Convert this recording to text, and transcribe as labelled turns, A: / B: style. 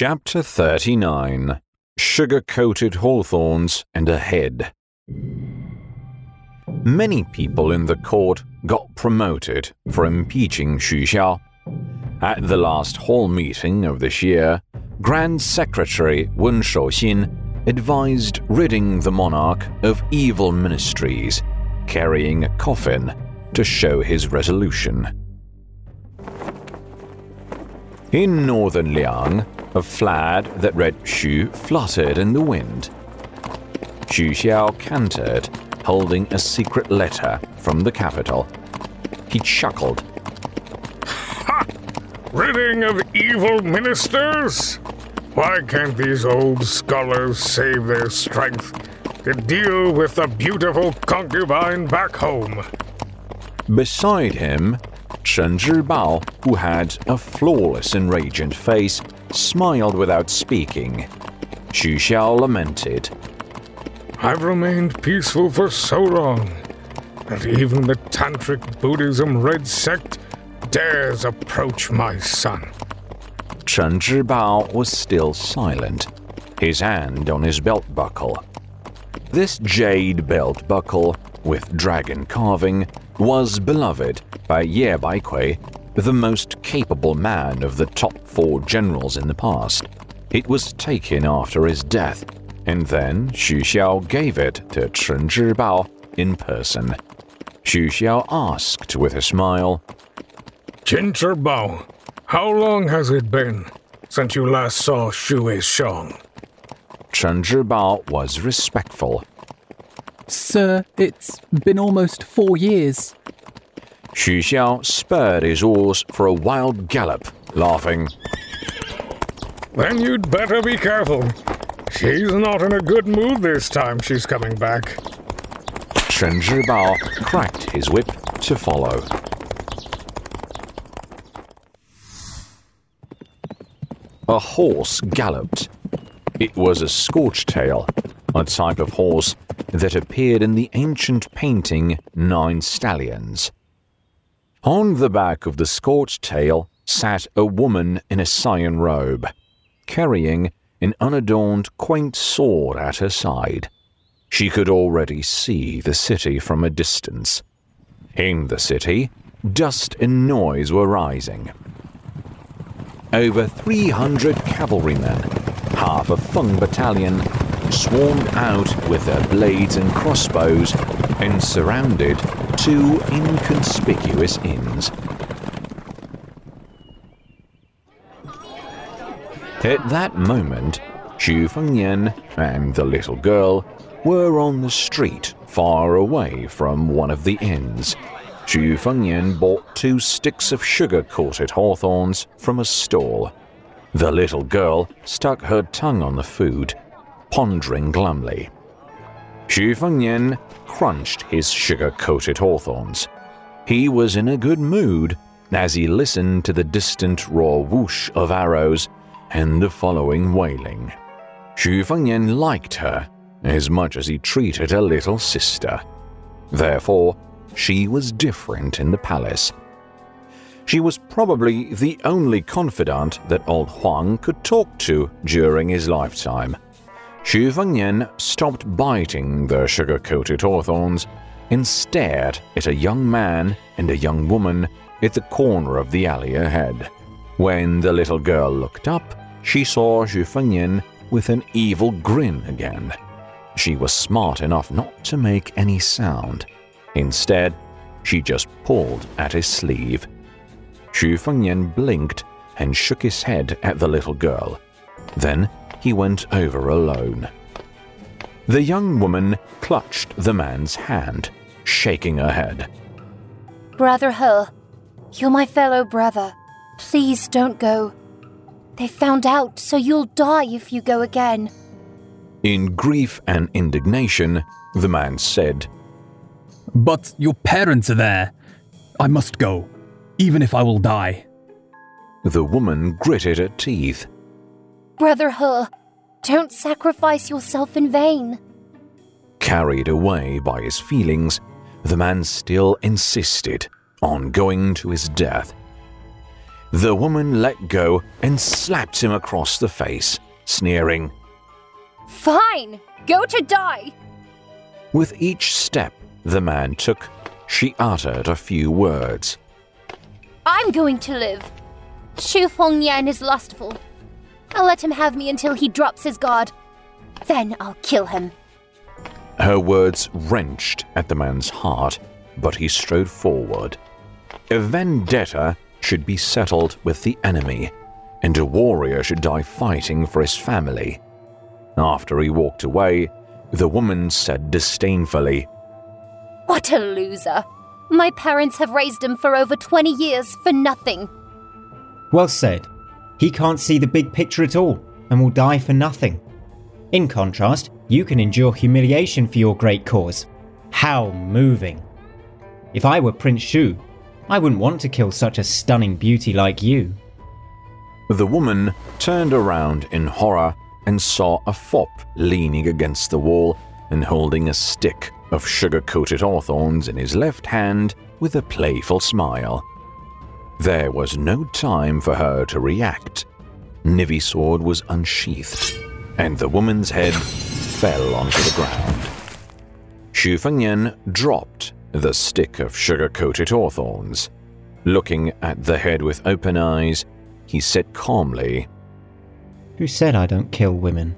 A: Chapter 39 Sugar Coated Hawthorns and a Head. Many people in the court got promoted for impeaching Xu Xiao. At the last hall meeting of this year, Grand Secretary Wen Shouxin advised ridding the monarch of evil ministries, carrying a coffin to show his resolution. In northern Liang, a flag that read Xu fluttered in the wind. Xu Xiao cantered, holding a secret letter from the capital. He chuckled.
B: Ha! Ridding of evil ministers? Why can't these old scholars save their strength to deal with the beautiful concubine back home?
A: Beside him, Chen Zhibao, who had a flawless and radiant face, smiled without speaking. Xu Xiao lamented.
B: I've remained peaceful for so long that even the Tantric Buddhism Red Sect dares approach my son.
A: Chen Zhibao was still silent, his hand on his belt buckle. This jade belt buckle, with dragon carving, was beloved by Ye Baikui, the most capable man of the top four generals in the past. It was taken after his death, and then Xu Xiao gave it to Chen Zhibao in person. Xu Xiao asked with a smile,
B: Chen Zhibao, how long has it been since you last saw Xu Shang?
A: Chen Zhibao was respectful.
C: Sir, it's been almost four years.
A: Xu Xiao spurred his horse for a wild gallop, laughing.
B: Then you'd better be careful. She's not in a good mood this time she's coming back.
A: Chen Zhibao cracked his whip to follow. A horse galloped. It was a scorch tail, a type of horse that appeared in the ancient painting Nine Stallions. On the back of the scorched tail sat a woman in a cyan robe, carrying an unadorned quaint sword at her side. She could already see the city from a distance. In the city, dust and noise were rising. Over 300 cavalrymen, half a Fung battalion, swarmed out with their blades and crossbows and surrounded two inconspicuous inns. At that moment, Xu Fengnian and the little girl were on the street far away from one of the inns. Xu Fengnian bought two sticks of sugar-coated hawthorns from a stall. The little girl stuck her tongue on the food, pondering glumly. Xu Fengnian crunched his sugar-coated hawthorns. He was in a good mood as he listened to the distant raw whoosh of arrows and the following wailing. Xu Fengnian liked her as much as he treated a little sister. Therefore, she was different in the palace. She was probably the only confidant that old Huang could talk to during his lifetime. Xu Fengnian stopped biting the sugar-coated hawthorns and stared at a young man and a young woman at the corner of the alley ahead. When the little girl looked up, she saw Xu Fengnian with an evil grin again. She was smart enough not to make any sound. Instead, she just pulled at his sleeve. Xu Fengnian blinked and shook his head at the little girl. Then he went over alone. The young woman clutched the man's hand, shaking her head.
D: Brother He, you're my fellow brother. Please don't go. They found out, so you'll die if you go again.
A: In grief and indignation, the man said,
C: But your parents are there. I must go, even if I will die.
A: The woman gritted her teeth.
D: Brother He, don't sacrifice yourself in vain.
A: Carried away by his feelings, the man still insisted on going to his death. The woman let go and slapped him across the face, sneering.
D: Fine! Go to die!
A: With each step the man took, she uttered a few words.
D: I'm going to live. Xu Fengnian is lustful. I'll let him have me until he drops his guard. Then I'll kill him.
A: Her words wrenched at the man's heart, but he strode forward. A vendetta should be settled with the enemy, and a warrior should die fighting for his family. After he walked away, the woman said disdainfully,
D: What a loser! My parents have raised him for over 20 years for nothing.
E: Well said. He can't see the big picture at all and will die for nothing. In contrast, you can endure humiliation for your great cause. How moving. If I were Prince Shu, I wouldn't want to kill such a stunning beauty like you.
A: The woman turned around in horror and saw a fop leaning against the wall and holding a stick of sugar coated hawthorns in his left hand with a playful smile. There was no time for her to react. Nivi's sword was unsheathed, and the woman's head fell onto the ground. Xu Fengnian dropped the stick of sugar coated hawthorns. Looking at the head with open eyes, he said calmly,
E: Who said I don't kill women?